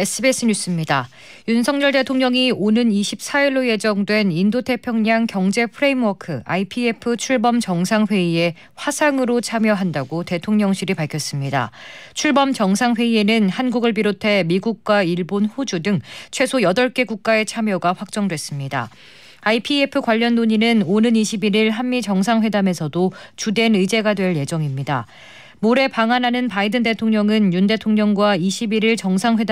SBS 뉴스입니다. 윤석열 대통령이 오는 24일로 예정된 인도태평양 경제 프레임워크 IPF 출범 정상회의에 화상으로 참여한다고 대통령실이 밝혔습니다. 출범 정상회의에는 한국을 비롯해 미국과 일본, 호주 등 최소 8개 국가의 참여가 확정됐습니다. IPF 관련 논의는 오는 21일 한미 정상회담에서도 주된 의제가 될 예정입니다. 모레 방한하는 바이든 대통령은 윤 대통령과 21일 정상회담